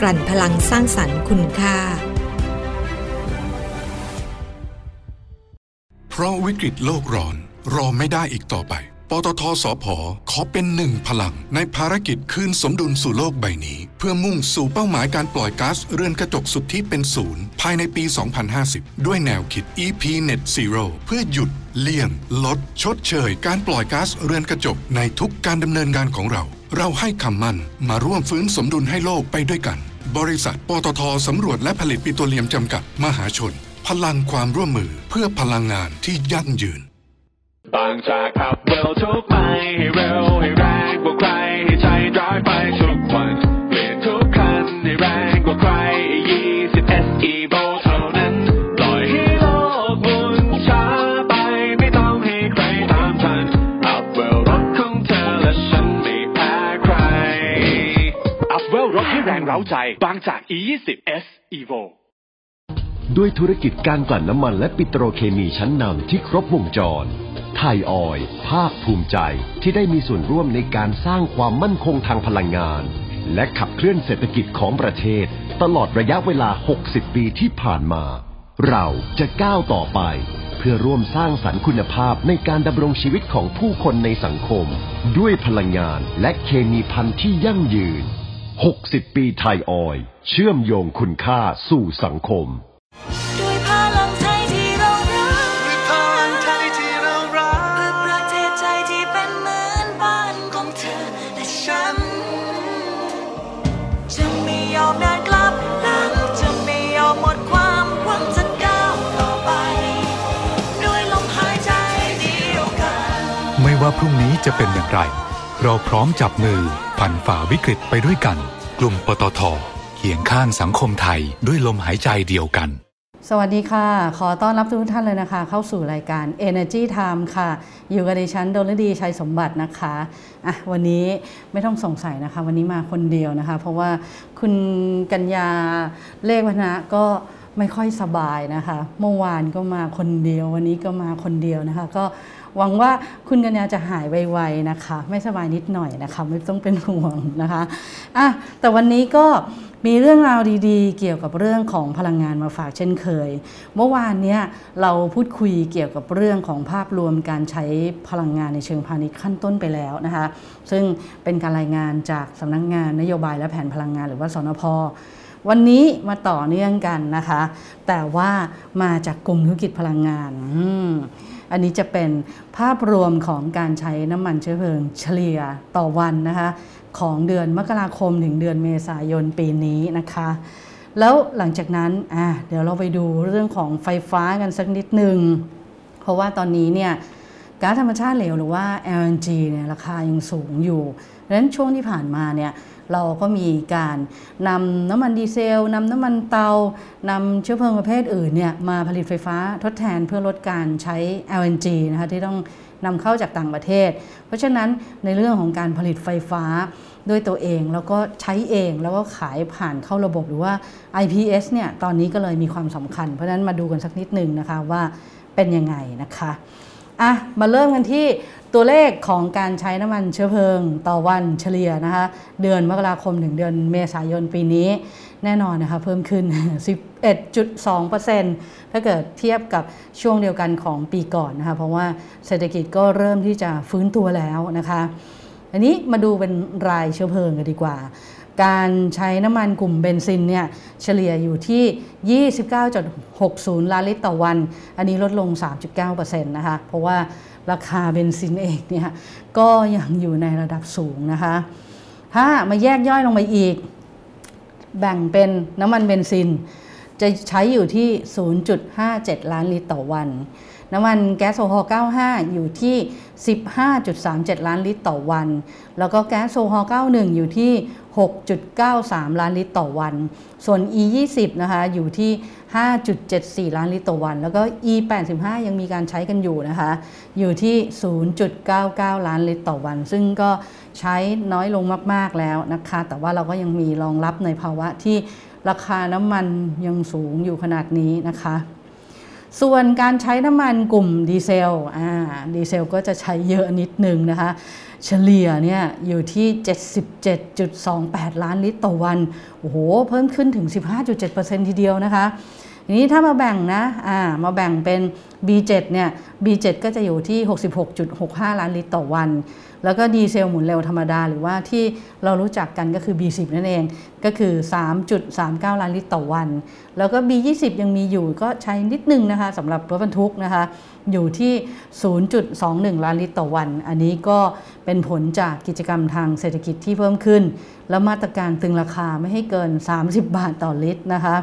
กลั่นพลังสร้างสรรค์คุณค่า เพราะวิกฤตโลกร้อน รอไม่ได้อีกต่อไป ปตทสพขอเป็นหนึ่งพลัง ในภารกิจคืนสมดุลสู่โลกใบนี้ เพื่อมุ่งสู่เป้าหมายการปล่อยก๊าซเรือนกระจกสุทธิเป็นศูนย์ภายในปี 2050 ด้วยแนวคิด EP Net Zero เพื่อหยุดเลี่ยง ลด ชดเชย การปล่อยก๊าซเรือนกระจกในทุกการดำเนินงานของเรา เราให้คำมั่นมาร่วมฟื้นสมดุลให้โลกไปด้วยกัน บริษัทปตทสำรวจและผลิตปิโตรเลียมจำกัดมหาชน พลังความร่วมมือเพื่อพลังงานที่ยั่งยืน บางจากขับเร็วทุกไปให้เร็วให้เร็ว เร้าใจบางจาก E20 S Evo ด้วยธุรกิจการกลั่นน้ำมันและปิโตรเคมีชั้นนำที่ครบวงจร ไทยออยภาคภูมิใจที่ได้มีส่วนร่วมในการสร้างความมั่นคงทางพลังงาน และขับเคลื่อนเศรษฐกิจของประเทศ ตลอดระยะเวลา 60 ปีที่ผ่านมา เราจะก้าวต่อไป เพื่อร่วมสร้างสรรค์คุณภาพในการดำรงชีวิตของผู้คนในสังคม ด้วยพลังงานและเคมีพันธุ์ที่ยั่งยืน 60 ปีไทยออยล์เชื่อมโยงคุณค่าสู่สังคม ด้วยพลังไทยที่เรารักด้วยพลังไทยที่เรารักเพื่อประเทศไทยที่เป็นเหมือนบ้านของเธอและฉัน จะไม่ยอมเดินกลับหลังจะไม่ยอมหมดความหวังจะก้าวต่อไป ด้วยลมหายใจเดียวกัน ไม่ว่าพรุ่งนี้จะเป็นอย่างไร เราพร้อมจับมือ ผ่านฝ่าวิกฤตไปด้วยกัน กลุ่มปตทเคียงข้างสังคมไทยด้วยลมหายใจเดียวกัน สวัสดีค่ะ ขอต้อนรับทุกท่านเลยนะคะ เข้าสู่รายการ Energy Time ค่ะ อยู่กับดิฉันดลดีชัยสมบัตินะคะอะวันนี้ไม่ต้องสงสัยนะคะ วันนี้มาคนเดียวนะคะ เพราะว่าคุณกัญญาเลขวนะก็ไม่ค่อยสบายนะคะ เมื่อวานก็มาคนเดียว วันนี้ก็มาคนเดียวนะคะ ก็ หวังว่าคุณกัญญาจะหายไวๆนะคะ ไม่สบายนิดหน่อยนะคะ ไม่ต้องเป็นห่วงนะคะอะแต่วันนี้ก็มีเรื่องราวดีๆ เกี่ยวกับเรื่องของพลังงานมาฝากเช่นเคย เมื่อวานเนี้ยเราพูดคุยเกี่ยวกับเรื่องของภาพรวมการใช้พลังงานในเชิงพาณิชย์ขั้นต้นไปแล้วนะคะ ซึ่งเป็นการรายงานจากสำนักงงานนโยบายและแผนพลังงานหรือว่าสนพวันนี้มาต่อเนื่องกันนะคะ แต่ว่ามาจากกลุ่มธุรกิจพลังงาน อันนี้จะเป็นภาพรวมของการใช้น้ำมันเชื้อเพลิงเฉลี่ยต่อวันนะคะของเดือนมกราคมถึงเดือนเมษายนปีนี้นะคะ แล้วหลังจากนั้นอะเดี๋ยวเราไปดูเรื่องของไฟฟ้ากันสักนิดหนึ่ง เพราะว่าตอนนี้เนี่ยก๊าซธรรมชาติเหลวหรือว่า LNG เนี่ยราคายังสูงอยู่ดังนั้นช่วงที่ผ่านมาเนี่ย เราก็มีการนำน้ำมันดีเซลนำน้ำมันเตานำเชื้อเพลิงประเภทอื่นเนี่ยมาผลิตไฟฟ้าทดแทนเพื่อลดการใช้ LNG นะคะที่ต้องนำเข้าจากต่างประเทศ เพราะฉะนั้นในเรื่องของการผลิตไฟฟ้าด้วยตัวเองแล้วก็ใช้เองแล้วก็ขายผ่านเข้าระบบหรือว่า IPS เนี่ยตอนนี้ก็เลยมีความสำคัญ เพราะฉะนั้นมาดูกันสักนิดหนึ่งนะคะว่าเป็นยังไงนะคะอะมาเริ่มกันที่ ตัวเลขของการใช้น้ำมันเชื้อเพลิงต่อวันเฉลี่ยนะคะ เดือนมกราคมถึงเดือนเมษายนปีนี้ แน่นอนนะคะเพิ่มขึ้น 11.2%ถ้าเกิดเทียบกับช่วงเดียวกันของปีก่อนนะคะ เพราะว่าเศรษฐกิจก็เริ่มที่จะฟื้นตัวแล้วนะคะ อันนี้มาดูเป็นรายเชื้อเพลิงกันดีกว่าการใช้น้ำมันกลุ่มเบนซินเนี่ยเฉลี่ยอยู่ที่ 29.60 ล้านลิตรต่อวัน อันนี้ลดลง 3.9%นะคะ เพราะว่า ราคาเบนซินเองเนี่ยก็ยังอยู่ในระดับสูงนะคะ ถ้ามาแยกย่อยลงไปอีก แบ่งเป็นน้ำมันเบนซิน จะใช้อยู่ที่ 0.57 ล้านลิตรต่อวัน น้ำมันแก๊สโซฮอล์95 อยู่ที่ 15.37 ล้านลิตรต่อวัน แล้วก็แก๊สโซฮอล์91 อยู่ที่ 6.93 ล้านลิตรต่อวัน ส่วน E20 นะคะอยู่ที่ 5.74 ล้านลิตรต่อวัน แล้วก็ E85 ยังมีการใช้กันอยู่นะคะ อยู่ที่ 0.99 ล้านลิตรต่อวัน ซึ่งก็ใช้น้อยลงมาก ๆ แล้วนะคะ แต่ว่าเราก็ยังมีรองรับในภาวะที่ราคาน้ำมันยังสูงอยู่ขนาดนี้นะคะ ส่วนการใช้น้ำมันกลุ่มดีเซล อ่า ดีเซลก็จะใช้เยอะนิดนึงนะคะ เฉลี่ยเนี่ยอยู่ที่ 77.28 ล้านลิตรต่อวัน โอ้โห เพิ่มขึ้นถึง 15.7%ทีเดียวนะคะ ทีนี้ถ้ามาแบ่งนะอ่ามาแบ่งเป็น B7 เนี่ย B7 ก็จะอยู่ที่ 66.65 ล้านลิตรต่อวัน แล้วก็ดีเซลหมุนเร็วธรรมดา หรือว่าที่เรารู้จักกันก็คือ B10 นั่นเอง ก็คือ 3.39 ล้านลิตรต่อวัน แล้วก็ B20 ยังมีอยู่ก็ใช้นิดนึงนะคะสำหรับรถบรรทุกนะคะ อยู่ที่ 0.21 ล้านลิตรต่อวัน อันนี้ก็เป็นผลจากกิจกรรมทางเศรษฐกิจที่เพิ่มขึ้น และมาตรการตึงราคาไม่ให้เกิน 30 บาทต่อลิตรนะคะ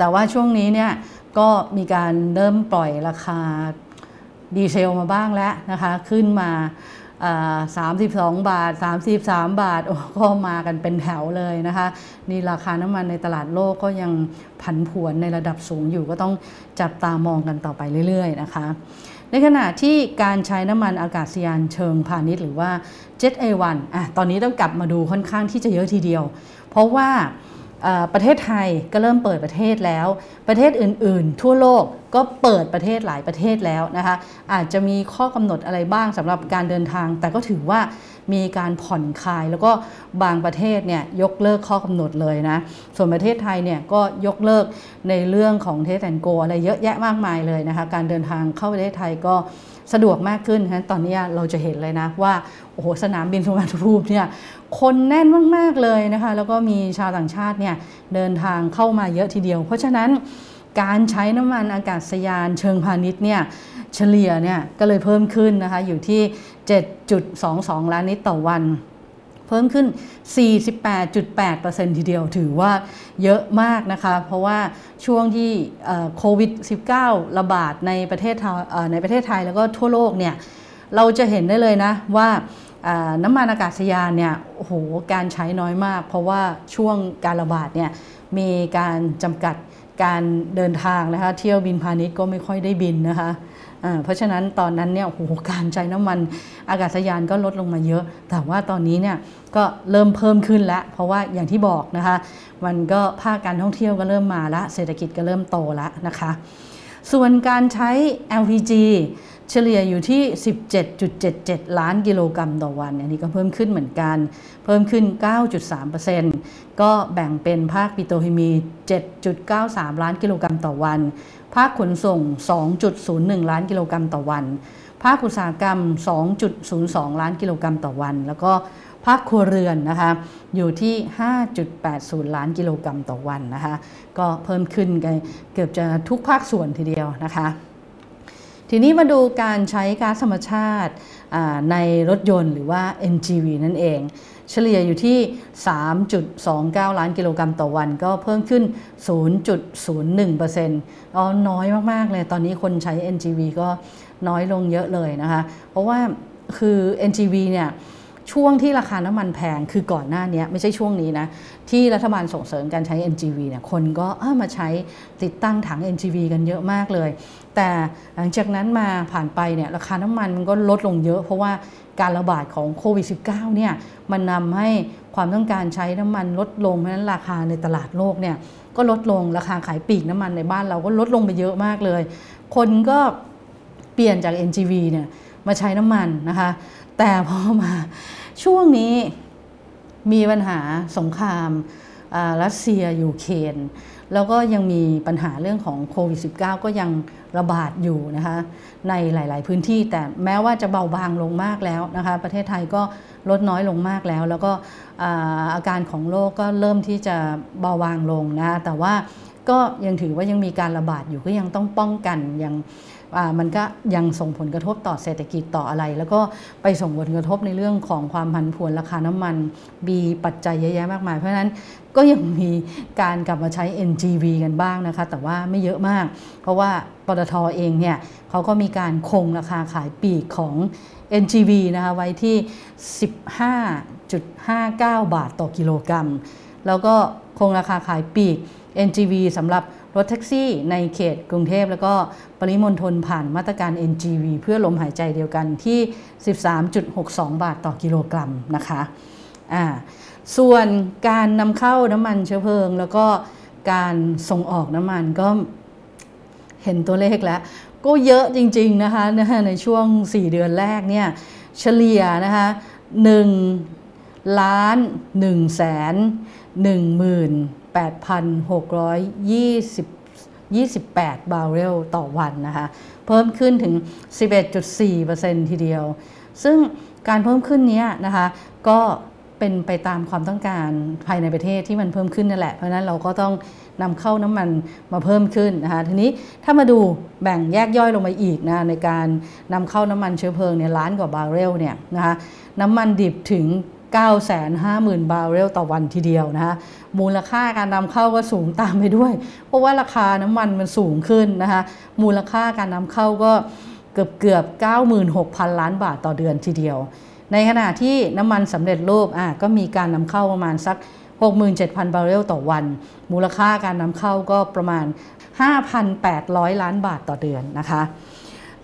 แต่ว่าช่วงนี้เนี่ยก็มีการเริ่มปล่อยราคาดีเซลมาบ้างแล้วนะคะขึ้นมา32 บาท 33 บาทโอ้ก็มากันเป็นแถวเลยนะคะนี่ราคาน้ำมันในตลาดโลกก็ยังผันผวนในระดับสูงอยู่ก็ต้องจับตามองกันต่อไปเรื่อย ๆ นะคะ ในขณะที่การใช้น้ำมันอากาศยานเชิงพาณิชย์หรือว่า Jet A1 อะตอนนี้ต้องกลับมาดูค่อนข้างที่จะเยอะทีเดียว เพราะว่า ประเทศไทยก็เริ่มเปิดประเทศแล้ว ประเทศอื่น ๆ ทั่วโลกก็เปิดประเทศหลายประเทศแล้วนะคะอาจจะมีข้อกำหนดอะไรบ้างสำหรับการเดินทาง แต่ก็ถือว่ามีการผ่อนคลายแล้วก็บางประเทศเนี่ยยกเลิกข้อกำหนดเลยนะส่วนประเทศไทยเนี่ยก็ยกเลิกในเรื่องของ Test and Go อะไรเยอะแยะมากมายเลยนะคะการเดินทางเข้าประเทศไทยก็ สะดวกมากขึ้นนะตอนนี้เราจะเห็นเลยนะว่าโอ้โหสนามบินสุวรรณภูมิเนี่ยคนแน่นมากๆเลยนะคะ แล้วก็มีชาวต่างชาติเนี่ยเดินทางเข้ามาเยอะทีเดียว เพราะฉะนั้นการใช้น้ำมันอากาศยานเชิงพาณิชย์เนี่ยเฉลี่ยเนี่ยก็เลยเพิ่มขึ้นนะคะอยู่ที่ 7.22 ล้านลิตรต่อวัน เพิ่มขึ้น 48.8%ทีเดียวถือว่าเยอะมากนะคะ เพราะว่าช่วงที่โควิด -19 ระบาดในประเทศไทยเอ่อในประเทศไทยแล้วก็ทั่วโลกเนี่ยเราจะเห็นได้เลยนะว่าน้ำมันอากาศยานเนี่ยโอ้โหการใช้น้อยมาก เพราะว่าช่วงการระบาดเนี่ยมีการจำกัดการเดินทางนะคะเที่ยวบินพาณิชย์ก็ไม่ค่อยได้บินนะคะ เพราะฉะนั้นตอนนั้นเนี่ยโอ้โหการใช้น้ำมันอากาศยานก็ลดลงมาเยอะ แต่ว่าตอนนี้เนี่ยก็เริ่มเพิ่มขึ้นแล้ว เพราะว่าอย่างที่บอกนะคะ มันก็ภาคการท่องเที่ยวก็เริ่มมาละเศรษฐกิจก็เริ่มโตแล้วนะคะ ส่วนการใช้ LPG เฉลี่ยอยู่ที่ 17.77 ล้านกิโลกรัมต่อวัน อันนี้ก็เพิ่มขึ้นเหมือนกัน เพิ่มขึ้น 9.3%ก็แบ่งเป็นภาคปิโตรเคมี 7.93 ล้านกิโลกรัมต่อวัน ภาคขนส่ง 2.01 ล้านกิโลกรัมต่อวัน ภาคอุตสาหกรรม 2.02 ล้านกิโลกรัมต่อวัน แล้วก็ภาคครัวเรือนนะคะอยู่ที่ 5.80 ล้านกิโลกรัมต่อวันนะคะก็เพิ่มขึ้นกันเกือบจะทุกภาคส่วนทีเดียวนะคะทีนี้มาดูการใช้ก๊าซธรรมชาติในรถยนต์หรือว่า NGV นั่นเอง เฉลี่ยอยู่ที่ 3.29 ล้านกิโลกรัมต่อวัน ก็เพิ่มขึ้น 0.01%อ๋อน้อยมาก ๆ เลย ตอนนี้คนใช้ NGV ก็น้อยลงเยอะเลยนะคะ เพราะว่าคือ NGV เนี่ย ช่วงที่ราคาน้ำมันแพงคือก่อนหน้านี้ไม่ใช่ช่วงนี้นะ ที่รัฐบาลส่งเสริมการใช้ NGV เนี่ยคนก็เออมาใช้ติดตั้งถัง NGV กันเยอะมากเลย แต่หลังจากนั้นมาผ่านไปเนี่ยราคาน้ำมันมันก็ลดลงเยอะ เพราะว่าการระบาดของโควิด -19 เนี่ยมันนำให้ความต้องการใช้น้ำมันลดลงเพราะฉะนั้นราคาในตลาดโลกเนี่ยก็ลดลงราคาขายปลีกน้ำมันในบ้านเราก็ลดลงไปเยอะมากเลย คนก็เปลี่ยนจาก NGV เนี่ยมาใช้น้ำมันนะคะ แต่พอมาช่วงนี้มีปัญหาสงครามรัสเซียยูเครนแล้วก็ยังมีปัญหาเรื่องของโควิด -19 ก็ยังระบาดอยู่นะคะในหลาย ๆ พื้นที่แต่แม้ว่าจะเบาบางลงมากแล้วนะคะประเทศไทยก็ลดน้อยลงมากแล้ว แล้วก็อาการของโรคก็เริ่มที่จะเบาบางลงนะแต่ว่าก็ยังถือว่ายังมีการระบาดอยู่ก็ยังต้องป้องกันยัง มันก็ยังส่งผลกระทบต่อเศรษฐกิจต่ออะไร แล้วก็ไปส่งผลกระทบในเรื่องของความผันผวนราคาน้ำมันมีปัจจัยเยอะแยะมากมาย เพราะฉะนั้นก็ยังมีการกลับมาใช้ NGV กันบ้างนะคะ แต่ว่าไม่เยอะมาก เพราะว่าปตทเองเนี่ยเขาก็มีการคงราคาขายปีกของ NGV นะคะไว้ที่ 15.59 บาทต่อกิโลกรัม แล้วก็คงราคาขายปีก NGV สำหรับ รถแท็กซี่ในเขตกรุงเทพ แล้วก็ปริมณฑลผ่านมาตรการ NGV เพื่อลมหายใจเดียวกันที่ 13.62 บาทต่อกิโลกรัมนะคะอ่าส่วนการนำเข้าน้ำมันเชื้อเพลิง แล้วก็การส่งออกน้ำมันก็เห็นตัวเลขแล้ว ก็เยอะจริง ๆ นะคะในช่วง 4 เดือนแรกเนี่ยเฉลี่ยนะคะ1ล้าน1แสน1หมื่น8,620 8,628 บาร์เรลต่อวันนะคะเพิ่มขึ้นถึง 11.4%ทีเดียว ซึ่งการเพิ่มขึ้นนี้นะคะก็เป็นไปตามความต้องการภายในประเทศที่มันเพิ่มขึ้นนั่นแหละ เพราะฉะนั้นเราก็ต้องนำเข้าน้ำมันมาเพิ่มขึ้นนะคะทีนี้ถ้ามาดูแบ่งแยกย่อยลงมาอีกนะในการนำเข้าน้ำมันเชื้อเพลิงเนี่ยล้านกว่าบาร์เรลเนี่ยนะคะน้ำมันดิบถึง 950,000 บาร์เรลต่อวันทีเดียวนะคะมูลค่าการนำเข้าก็สูงตามไปด้วย เพราะว่าราคาน้ำมันมันสูงขึ้นนะคะมูลค่าการนำเข้าก็เกือบเกือบ96,000 ล้านบาทต่อเดือนทีเดียว ในขณะที่น้ำมันสำเร็จรูปอะก็มีการนำเข้าประมาณสัก 67,000 บาร์เรลต่อวัน มูลค่าการนำเข้าก็ประมาณ 5,800 ล้านบาทต่อเดือนนะคะ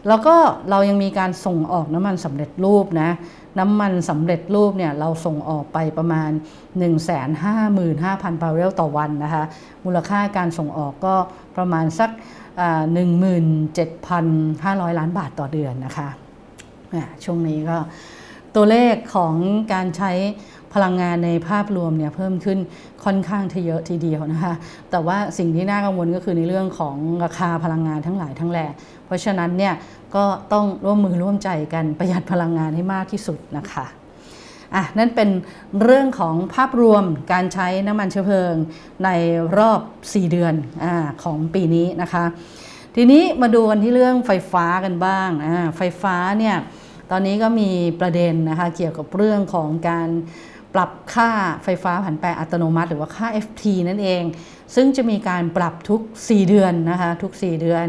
แล้วก็เรายังมีการส่งออกน้ำมันสำเร็จรูปนะ น้ำมันสำเร็จรูปเนี่ยเราส่งออกไปประมาณ 155,000บาร์เรลต่อวันนะคะ มูลค่าการส่งออกก็ประมาณสัก 17,500 ล้านบาทต่อเดือนนะคะ ช่วงนี้ก็ตัวเลขของการใช้ พลังงานในภาพรวมเนี่ยเพิ่มขึ้นค่อนข้างทเยอะทีเดียวนะคะแต่ว่าสิ่งที่น่ากังวลก็คือในเรื่องของราคาพลังงานทั้งหลายทั้งแหล่เพราะฉะนั้นเนี่ยก็ต้องร่วมมือร่วมใจกันประหยัดพลังงานให้มากที่สุดนะคะอะนั่นเป็นเรื่องของภาพรวมการใช้น้ำมันเชื้อเพลิงในรอบ 4 เดือนอของปีนี้นะคะ ทีนี้มาดูกันที่เรื่องไฟฟ้ากันบ้างอ่าไฟฟ้าเนี่ยตอนนี้ก็มีประเด็นนะคะเกี่ยวกับเรื่องของการ ปรับค่าไฟฟ้าผันแปรอัตโนมัติ หรือว่าค่า FT นั่นเอง ซึ่งจะมีการปรับทุก 4 เดือนนะคะทุก 4 เดือน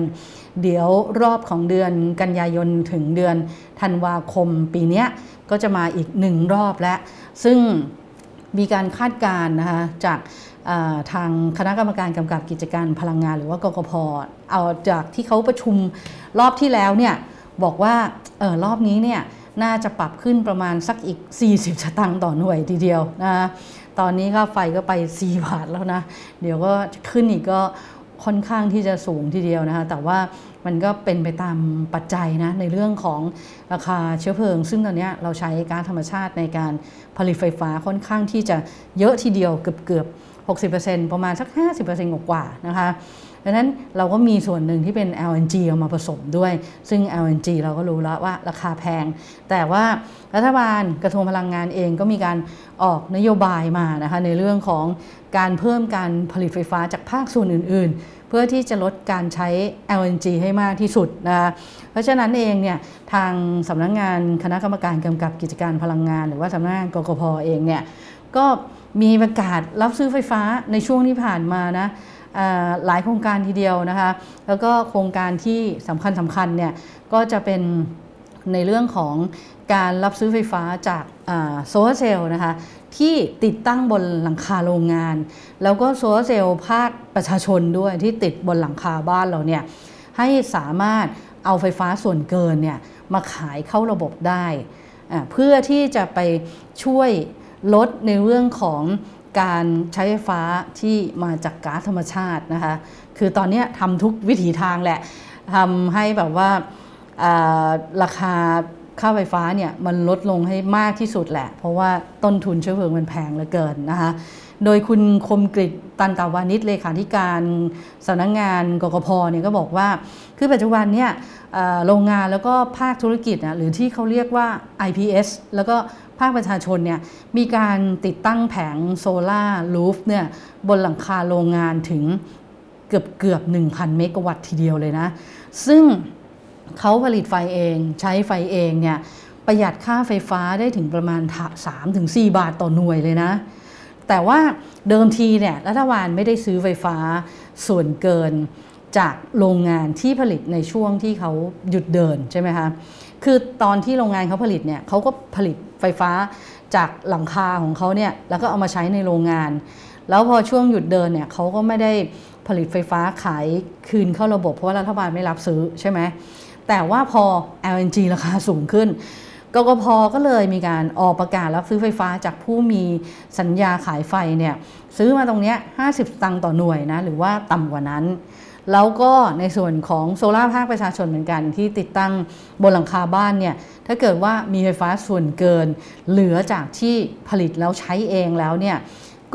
เดี๋ยวรอบของเดือนกันยายนถึงเดือนธันวาคมปีนี้ก็จะมาอีกหนึ่งรอบแล้วซึ่งมีการคาดการณ์นะคะจากทางคณะกรรมการกำกับกิจการพลังงานหรือว่ากกพเอาจากที่เขาประชุมรอบที่แล้วเนี่ยบอกว่าออรอบนี้เนี่ย น่าจะปรับขึ้นประมาณสักอีก 40 สตางค์ต่อหน่วยทีเดียวนะตอนนี้ค่าไฟก็ไป 4 บาทแล้วนะ เดี๋ยวก็ขึ้นอีกก็ค่อนข้างที่จะสูงทีเดียวนะคะ แต่ว่ามันก็เป็นไปตามปัจจัยนะในเรื่องของราคาเชื้อเพลิง ซึ่งตอนนี้เราใช้ก๊าซธรรมชาติในการผลิตไฟฟ้าค่อนข้างที่จะเยอะทีเดียวเกือบเกือบ 60%ประมาณสัก 50%กว่าๆนะคะดังนั้นเราก็มีส่วนหนึ่งที่เป็น LNG เอามาผสมด้วย ซึ่ง LNG เราก็รู้แล้วว่าราคาแพง แต่ว่ารัฐบาลกระทรวงพลังงานเองก็มีการออกนโยบายมานะคะในเรื่องของการเพิ่มการผลิตไฟฟ้าจากภาคส่วนอื่น ๆ เพื่อที่จะลดการใช้ LNG ให้มากที่สุดนะคะเพราะฉะนั้นเองเนี่ยทางสำนักงงานคณะกรรมการกำกับกิจการพลังงาน หรือว่าสำนักงานกกพเองเนี่ยก็ มีประกาศรับซื้อไฟฟ้าในช่วงที่ผ่านมานะหลายโครงการทีเดียวนะคะ แล้วก็โครงการที่สำคัญสำคัญเนี่ยก็จะเป็นในเรื่องของการรับซื้อไฟฟ้าจากโซลาเซลล์นะคะที่ติดตั้งบนหลังคาโรงงาน แล้วก็โซลาเซลล์ภาคประชาชนด้วยที่ติดบนหลังคาบ้านเราเนี่ยให้สามารถเอาไฟฟ้าส่วนเกินเนี่ยมาขายเข้าระบบได้ เพื่อที่จะไปช่วย ลดในเรื่องของการใช้ไฟฟ้าที่มาจากก๊าซธรรมชาตินะคะ คือตอนนี้ทำทุกวิถีทางแหละทำให้แบบว่าราคาค่าไฟฟ้าเนี่ยมันลดลงให้มากที่สุดแหละ เพราะว่าต้นทุนเชื้อเพลิงมันแพงเหลือเกินนะคะ โดยคุณคมกฤชตันตระวาณิชย์เลขาธิการสำนักงานกกพเนี่ยก็บอกว่า คือปัจจุบันเนี่ยโรงงานแล้วก็ภาคธุรกิจนะหรือที่เขาเรียกว่า IPS แล้วก็ภาคประชาชนเนี่ยมีการติดตั้งแผง solar roof เนี่ยบนหลังคาโรงงานถึงเกือบเกือบ 1,000 เมกะวัตต์ทีเดียวเลยนะ ซึ่งเขาผลิตไฟเองใช้ไฟเองเนี่ยประหยัดค่าไฟฟ้าได้ถึงประมาณ 3-4 บาทต่อหน่วยเลยนะ แต่ว่าเดิมทีเนี่ยรัฐบาลไม่ได้ซื้อไฟฟ้าส่วนเกินจากโรงงานที่ผลิตในช่วงที่เขาหยุดเดินใช่ไหมคะคือตอนที่โรงงานเขาผลิตเนี่ยเขาก็ผลิตไฟฟ้าจากหลังคาของเขาเนี่ยแล้วก็เอามาใช้ในโรงงาน แล้วพอช่วงหยุดเดินเนี่ยเขาก็ไม่ได้ผลิตไฟฟ้าขายคืนเข้าระบบเพราะว่ารัฐบาลไม่รับซื้อใช่ไหมแต่ว่าพอ LNG ราคาสูงขึ้น กกพก็เลยมีการออกประกาศรับซื้อไฟฟ้าจากผู้มีสัญญาขายไฟเนี่ยซื้อมาตรงเนี้ย50 ตังค์ต่อหน่วยนะหรือว่าต่ำกว่านั้น แล้วก็ในส่วนของโซลาร์ภาคประชาชนเหมือนกัน ที่ติดตั้งบนหลังคาบ้านเนี่ยถ้าเกิดว่ามีไฟฟ้าส่วนเกิน เหลือจากที่ผลิตแล้วใช้เองแล้วเนี่ย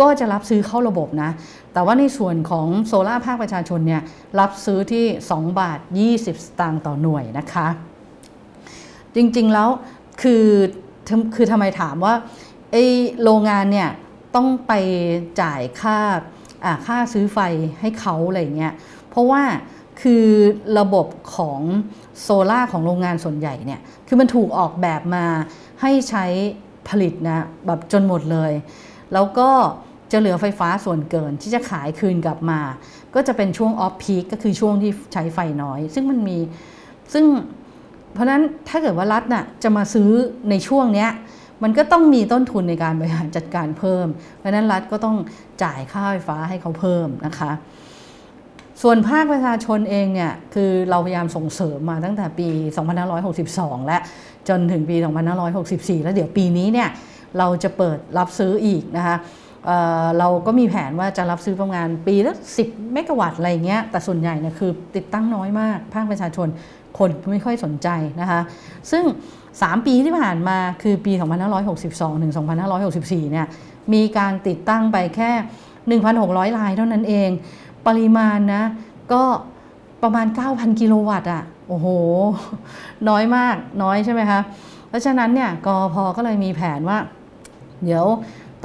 ก็จะรับซื้อเข้าระบบนะ แต่ว่าในส่วนของโซลาร์ภาคประชาชนเนี่ยรับซื้อที่ 2 บาท 20 สตางค์ต่อหน่วยนะคะ จริงๆแล้ว คือคือทำไมถามว่าไอโรงงานเนี่ยต้องไปจ่ายค่าค่าซื้อไฟให้เขาอะไรเงี้ยเพราะว่าคือระบบของโซล่าของโรงงานส่วนใหญ่เนี่ยคือมันถูกออกแบบมาให้ใช้ผลิตนะแบบจนหมดเลย แล้วก็จะเหลือไฟฟ้าส่วนเกินที่จะขายคืนกลับมา ก็จะเป็นช่วงออฟพีคก็คือช่วงที่ใช้ไฟน้อย ซึ่งมันมีซึ่ง เพราะนั้นถ้าเกิดว่ารัฐน่ะจะมาซื้อในช่วงเนี้ยมันก็ต้องมีต้นทุนในการบริหารจัดการเพิ่ม เพราะนั้นรัฐก็ต้องจ่ายค่าไฟฟ้าให้เขาเพิ่มนะคะ ส่วนภาคประชาชนเองเนี่ยคือเราพยายามส่งเสริมมาตั้งแต่ปี 2562 และจนถึงปี 2564 แล้วเดี๋ยวปีนี้เนี่ยเราจะเปิดรับซื้ออีกนะคะเเราก็มีแผนว่าจะรับซื้อประมาณปีละ10 เมกะวัตต์อะไรเงี้ย แต่ส่วนใหญ่เนี่ยคือติดตั้งน้อยมาก ภาคประชาชน คนไม่ค่อยสนใจนะคะ ซึ่ง 3 ปีที่ผ่านมาคือปี 2562 ถึง 2564 เนี่ย มีการติดตั้งไปแค่ 1,600 ลายเท่านั้นเอง ปริมาณนะ ก็ประมาณ 9,000 กิโลวัตต์อะ โอ้โห น้อยมาก น้อยใช่ไหมคะ เพราะฉะนั้นเนี่ยกอพอก็เลยมีแผนว่า เดี๋ยว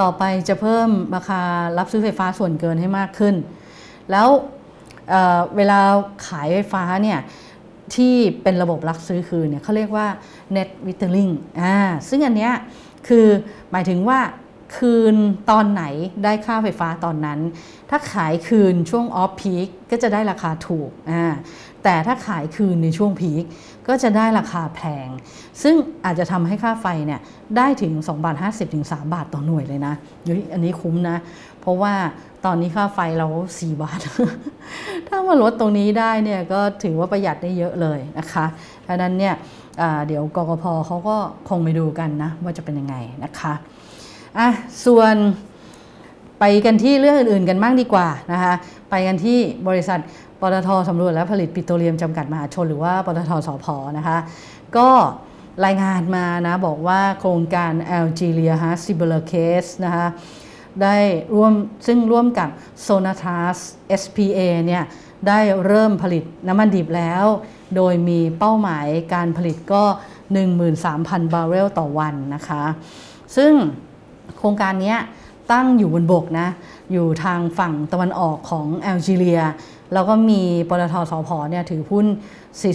ต่อไปจะเพิ่มราคารับซื้อไฟฟ้าส่วนเกินให้มากขึ้น แล้วเเวลาขายไฟฟ้าเนี่ย ที่เป็นระบบรับซื้อคืนเนี่ยเขาเรียกว่า net metering อ่าซึ่งอันเนี้ยคือหมายถึงว่า คืนตอนไหนได้ค่าไฟฟ้าตอนนั้น ถ้าขายคืนช่วงออฟพีคก็จะได้ราคาถูกอ่าแต่ถ้าขายคืนในช่วงพีคก็จะได้ราคาแพง ซึ่งอาจจะทำให้ค่าไฟเนี่ยได้ถึง2บาท50ถึง3บาทต่อหน่วยเลยนะยอันนี้คุ้มนะ เพราะว่าตอนนี้ค่าไฟเรา 4 บาท ถ้ามาลดตรงนี้ได้เนี่ยก็ถือว่าประหยัดได้เยอะเลยนะคะเพราะนั้นเนี่ยเดี๋ยวกกพเขาก็คงไปดูกันนะว่าจะเป็นยังไงนะคะ อะส่วนไปกันที่เรื่องอื่นๆกันบ้างดีกว่านะคะไปกันที่บริษัทปตทสำรวจและผลิตปิโตรเลียมจำกัดมหาชน หรือว่าปตทสพนะคะก็รายงานมานะบอกว่าโครงการ Algeria h a s i b e r Case นะคะได้ร่วมซึ่งร่วมกับ Sonatas SPA เนี่ยได้เริ่มผลิตน้ำมันดิบแล้ว โดยมีเป้าหมายการผลิตก็ 13,000 บาร์เรลต่อวันนะคะ ซึ่ง โครงการนี้ตั้งอยู่บนบกนะอยู่ทางฝั่งตะวันออกของแอลจีเรีย แล้วก็มีปตทสพเนี่ยถือหุ้น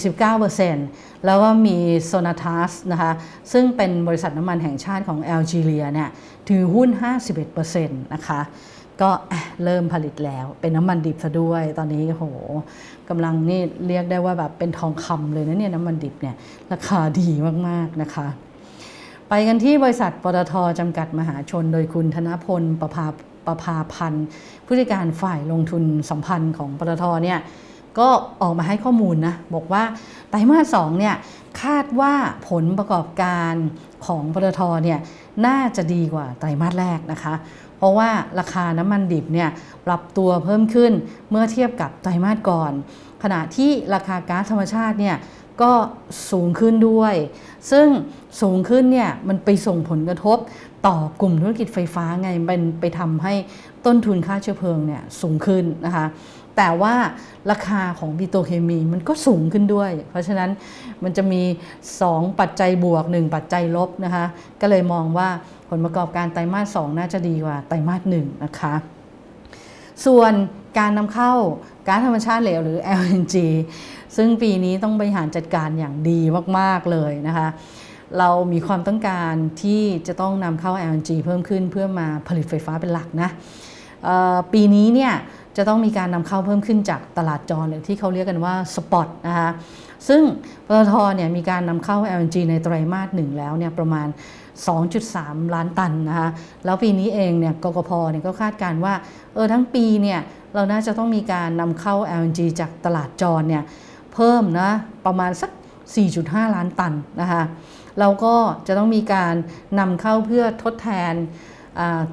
49%แล้วก็มีโซนาทัสนะคะซึ่งเป็นบริษัทน้ำมันแห่งชาติของแอลจีเรียเนี่ยถือหุ้น 51%นะคะก็เริ่มผลิตแล้วเป็นน้ำมันดิบซะด้วยตอนนี้โหกำลังนี่เรียกได้ว่าแบบเป็นทองคำเลยนะเนี่ยน้ำมันดิบเนี่ยราคาดีมากๆนะคะ ไปกันที่บริษัทปตทจำกัดมหาชน โดยคุณธนพลประภาประภาพันธ์ผู้จัดการฝ่ายลงทุนสัมพันธ์ของปตทเนี่ยก็ออกมาให้ข้อมูลนะบอกว่าไตรมาสสองเนี่ยคาดว่าผลประกอบการของปตทเนี่ยน่าจะดีกว่าไตรมาสแรกนะคะ เพราะว่าราคาน้ำมันดิบเนี่ยปรับตัวเพิ่มขึ้นเมื่อเทียบกับไตรมาสก่อน ขณะที่ราคาก๊าซธรรมชาติเนี่ยก็สูงขึ้นด้วย ซึ่งสูงขึ้นเนี่ยมันไปส่งผลกระทบต่อกลุ่มธุรกิจไฟฟ้าไงเป็นไปทำให้ต้นทุนค่าเชื้อเพลิงเนี่ยสูงขึ้นนะคะแต่ว่าราคาของปิโตเคมีมันก็สูงขึ้นด้วย เพราะฉะนั้นมันจะมี 2 ปัจจัยบวก 1 ปัจจัยลบนะคะก็เลยมองว่าผลประกอบการไตรมาส 2 น่าจะดีกว่าไตรมาส 1 นะคะ ส่วนการนำเข้าก๊าซธรรมชาติเหลวหรือ LNG ซึ่งปีนี้ต้องบริหารจัดการอย่างดีมาก ๆ เลยนะคะ เรามีความต้องการที่จะต้องนำเข้า LNG เพิ่มขึ้นเพื่อมาผลิตไฟฟ้าเป็นหลักนะปีนี้เนี่ยจะต้องมีการนำเข้าเพิ่มขึ้นจากตลาดจรหรือที่เขาเรียกกันว่าสปอตนะคะซึ่งปตทเนี่ยมีการนำเข้า LNG ในไตรมาสหนึ่งแล้วเนี่ยประมาณ 2.3 ล้านตันนะคะแล้วปีนี้เองเนี่ยกกพเนี่ยก็คาดการว่าเออทั้งปีเนี่ยเราน่าจะต้องมีการนำเข้า LNG จากตลาดจรเนี่ย เพิ่มนะประมาณสัก 4.5 ล้านตันนะคะเราก็จะต้องมีการนำเข้าเพื่อทดแทน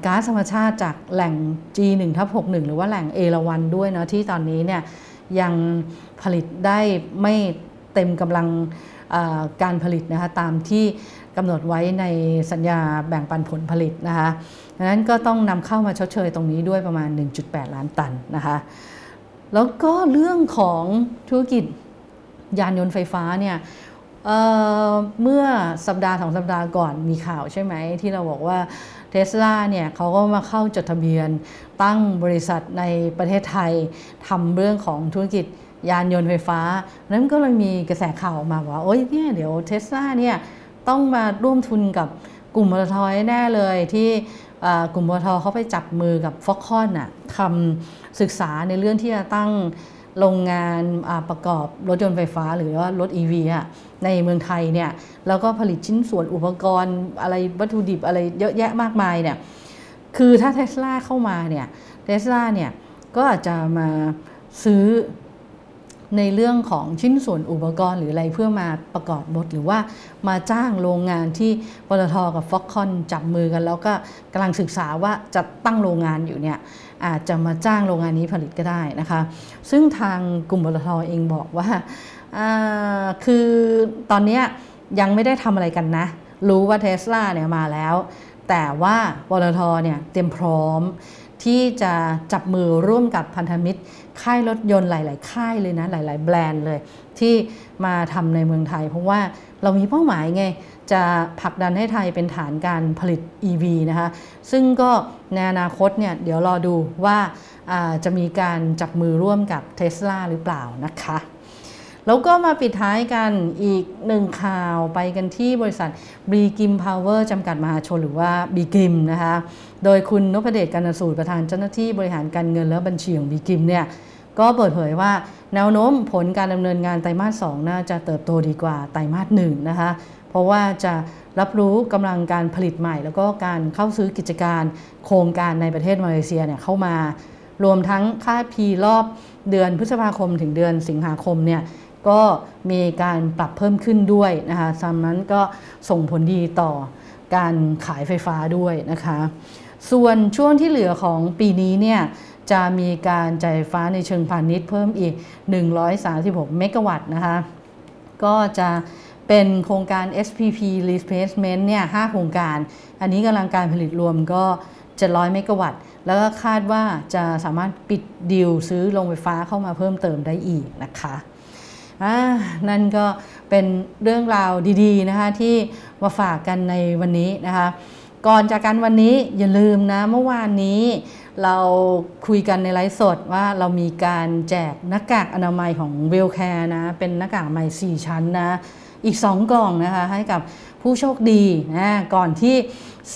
ก๊าซธรรมชาติจากแหล่ง G1 ทับ61 หรือว่าแหล่งเอราวันด้วยเนาะที่ตอนนี้เนี่ยยังผลิตได้ไม่เต็มกำลังการผลิตนะคะตามที่กำหนดไว้ในสัญญาแบ่งปันผลผลิตนะคะดังนั้นก็ต้องนำเข้ามาชดเชยตรงนี้ด้วยประมาณ 1.8 ล้านตันนะคะแล้วก็เรื่องของธุรกิจ ยานยนต์ไฟฟ้าเนี่ยเเมื่อสัปดาห์สองสัปดาห์ก่อนมีข่าวใช่ไหม ที่เราบอกว่าเทสลาเนี่ยเขาก็มาเข้าจดทะเบียนตั้งบริษัทในประเทศไทยทำเรื่องของธุรกิจยานยนต์ไฟฟ้า นั้นก็เลยมีกระแสข่าวออกมาว่า โอ้ยเนี่ยเดี๋ยวเทสลาเนี่ยต้องมาร่วมทุนกับกลุ่มมอเตทอยแน่เลยที่กลุ่มมอเตอร์ทเขาไปจับมือกับฟ็อกคอนน่ะทำศึกษาในเรื่องที่จะตั้ง โรงงานประกอบรถยนต์ไฟฟ้า หรือว่ารถ EV อะในเมืองไทยเนี่ยแล้วก็ผลิตชิ้นส่วนอุปกรณ์อะไรวัตถุดิบอะไรเยอะแยะมากมายเนี่ยคือถ้าเทสลาเข้ามาเนี่ยเทสลาเนี่ยก็อาจจะมาซื้อในเรื่องของชิ้นส่วนอุปกรณ์หรืออะไรเพื่อมาประกอบบทหรือว่ามาจ้างโรงงานที่ปตทกับฟ็อกคอนจับมือกัน แล้วก็กำลังศึกษาว่าจะตั้งโรงงานอยู่เนี่ย อาจจะมาจ้างโรงงานนี้ผลิตก็ได้นะคะ ซึ่งทางกลุ่มปตทเองบอกว่าคือตอนนี้ยังไม่ได้ทำอะไรกันนะ รู้ว่าเทสลาเนี่ยมาแล้ว แต่ว่าปตทเนี่ยเตรียมพร้อมที่จะจับมือร่วมกับพันธมิตร ค่ายรถยนต์หลาย ๆ ค่ายเลยนะ หลาย ๆ แบรนด์เลย ที่มาทำในเมืองไทย เพราะว่าเรามีเป้าหมายไง จะผลักดันให้ไทยเป็นฐานการผลิต EV นะคะซึ่งก็ในอนาคตเนี่ยเดี๋ยวรอดูว่าจะมีการจับมือร่วมกับเท s l a หรือเปล่านะคะ แล้วก็มาปิดท้ายกันอีกหนึ่งข่าวไปกันที่บริษัทบีกริมพาวเวอร์จำกัดมหาชนหรือว่าบีกริมนะคะโดยคุณนพเดชกรรณสูตประธานเจ้าหน้าที่บริหารการเงินและบัญชีของบีกริมเนี่ยก็เปิดเผยว่าแนวโน้มผลการดำเนินงานไตรมาส 2 น่าจะเติบโตดีกว่าไตรมาสหนึ่งนะคะ เพราะว่าจะรับรู้กำลังการผลิตใหม่ แล้วก็การเข้าซื้อกิจการโครงการในประเทศมาเลเซียเนี่ยเข้ามา รวมทั้งค่าพีรอบเดือนพฤษภาคมถึงเดือนสิงหาคมเนี่ยก็มีการปรับเพิ่มขึ้นด้วยนะคะสำนั้นก็ส่งผลดีต่อการขายไฟฟ้าด้วยนะคะ ส่วนช่วงที่เหลือของปีนี้เนี่ยจะมีการจ่ายไฟฟ้าในเชิงพาณิชย์เพิ่มอีก 136 เมกะวัตต์นะคะ ก็จะ เป็นโครงการ SPP Replacement เนี่ย5โครงการ อันนี้กำลังการผลิตรวมก็ 700 เมกะวัตต์ แล้วก็คาดว่าจะสามารถปิดดีลซื้อโรงไฟฟ้าเข้ามาเพิ่มเติมได้อีกนะคะนั่นก็เป็นเรื่องราวดีๆนะคะที่มาฝากกันในวันนี้นะคะก่อนจากกันวันนี้อย่าลืมนะเมื่อวานนี้ เราคุยกันในไลฟ์สดว่าเรามีการแจกหน้ากากอนามัยของเวลแคร์นะ เป็นหน้ากากอนามัย 4 ชั้นนะ อีก 2 กล่องนะคะให้กับผู้โชคดีนะก่อนที่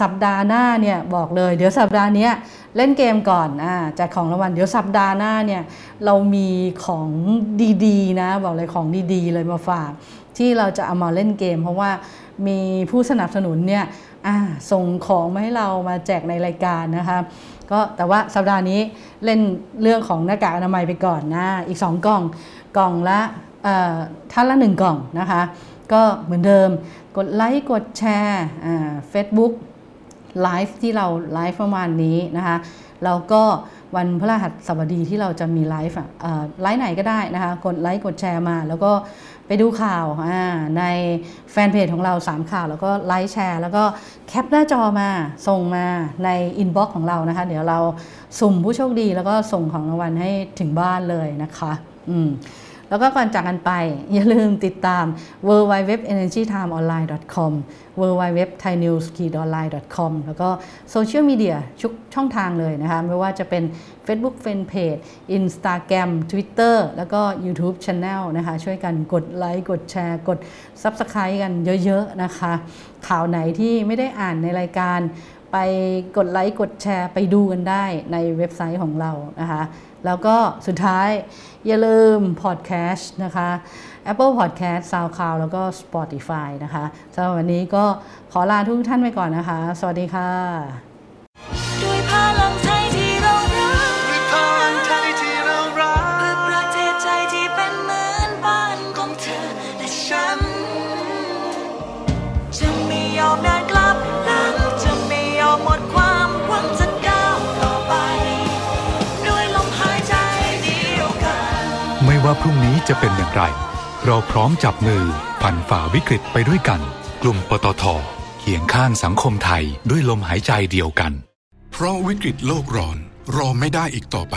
สัปดาห์หน้าเนี่ยบอกเลย เดี๋ยวสัปดาห์นี้เล่นเกมก่อนอ่าแจกของรางวัลเดี๋ยวสัปดาห์หน้าเนี่ยเรามีของดีๆนะบอกเลยของดีๆ เลยมาฝาก ที่เราจะเอามาเล่นเกม เพราะว่ามีผู้สนับสนุนเนี่ยส่งของมาให้เรามาแจกในรายการนะคะก็แต่ว่าสัปดาห์นี้เล่นเรื่องของหน้ากากอนามัยไปก่อนนะอีก 2 กล่องกล่องละท่านละ 1 กล่องนะคะ ก็เหมือนเดิมกดไลค์กดแชร์เฟซบุ๊กไลฟ์ที่เราไลฟ์ประมาณนี้นะคะแล้วก็วันพฤหัสบดีที่เราจะมีไลฟ์ไลฟ์ไหนก็ได้นะคะ กดไลค์กดแชร์มา แล้วก็ไปดูข่าวในแฟนเพจของเรา 3 ข่าว แล้วก็ไลค์แชร์ แล้วก็แคปหน้าจอมาส่งมาใน inbox ของเรานะคะ เดี๋ยวเราสุ่มผู้โชคดี แล้วก็ส่งของรางวัลให้ถึงบ้านเลยนะคะ อืม แล้วก็ก่อนจากกันไป อย่าลืมติดตาม w w w e n e r g y t i m e o n l i n e c o m w w w t h a i n e w s o n l i n e c o m แล้วก็โซเชียลมีเดียชุกช่องทางเลยนะคะ ไม่ว่าจะเป็น Facebook Fanpage Instagram Twitter แล้วก็ YouTube Channel นะคะ ช่วยกันกดไลค์ กดแชร์ กด Subscribe กันเยอะ ๆ นะคะ ข่าวไหนที่ไม่ได้อ่านในรายการไปกดไลค์ กดแชร์ไปดูกันได้ในเว็บไซต์ของเรานะคะ แล้วก็สุดท้าย อย่าลืมพอดแคสต์นะคะ Apple Podcast SoundCloud แล้วก็ Spotify นะคะสำหรับวันนี้ก็ขอลาทุกท่านไปก่อนนะคะ สวัสดีค่ะ ด้วยพลังใว่าพรุ่งนี้จะเป็นอย่างไร เราพร้อมจับมือผ่านฝ่าวิกฤตไปด้วยกัน กลุ่มปตทเคียงข้างสังคมไทยด้วยลมหายใจเดียวกัน เพราะวิกฤตโลกร้อนรอไม่ได้อีกต่อไป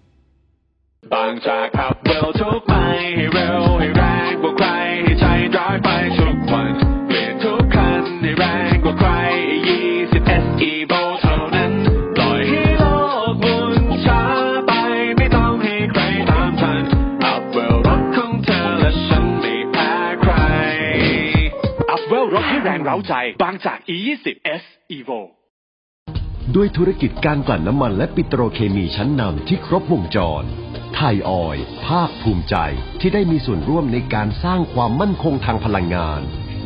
บางจากขับเร็วทุกไปให้เร็วให้แรงกว่าใครให้ใจร้ายไปทุกวันเปลี่ยนทุกคันให้แรงกว่าใคร20 SE v o เท่านั้นปล่อยให้โลกหมุนช้าไปไม่ต้องให้ใครตามทันอัพเวลรถของเธอและฉันไม่แพ้ใครอัพเวลรถให้แรงเร้าใจ บางจาก E20 S Evo ด้วยธุรกิจการกลั่นน้ำมันและปิโตรเคมีชั้นนำที่ครบวงจร ไทยออย ภาคภูมิใจที่ได้มีส่วนร่วมในการสร้างความมั่นคงทางพลังงาน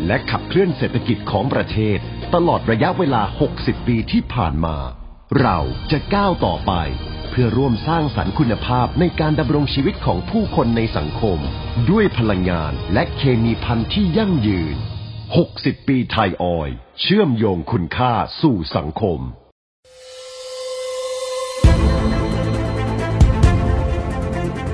และขับเคลื่อนเศรษฐกิจของประเทศ ตลอดระยะเวลา 60 ปีที่ผ่านมา เราจะก้าวต่อไป เพื่อร่วมสร้างสรรค์คุณภาพในการดำรงชีวิตของผู้คนในสังคม ด้วยพลังงานและเคมีพันธุ์ที่ยั่งยืน 60 ปีไทยออย เชื่อมโยงคุณค่าสู่สังคม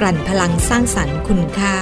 กลั่นพลังสร้างสรรค์คุณค่า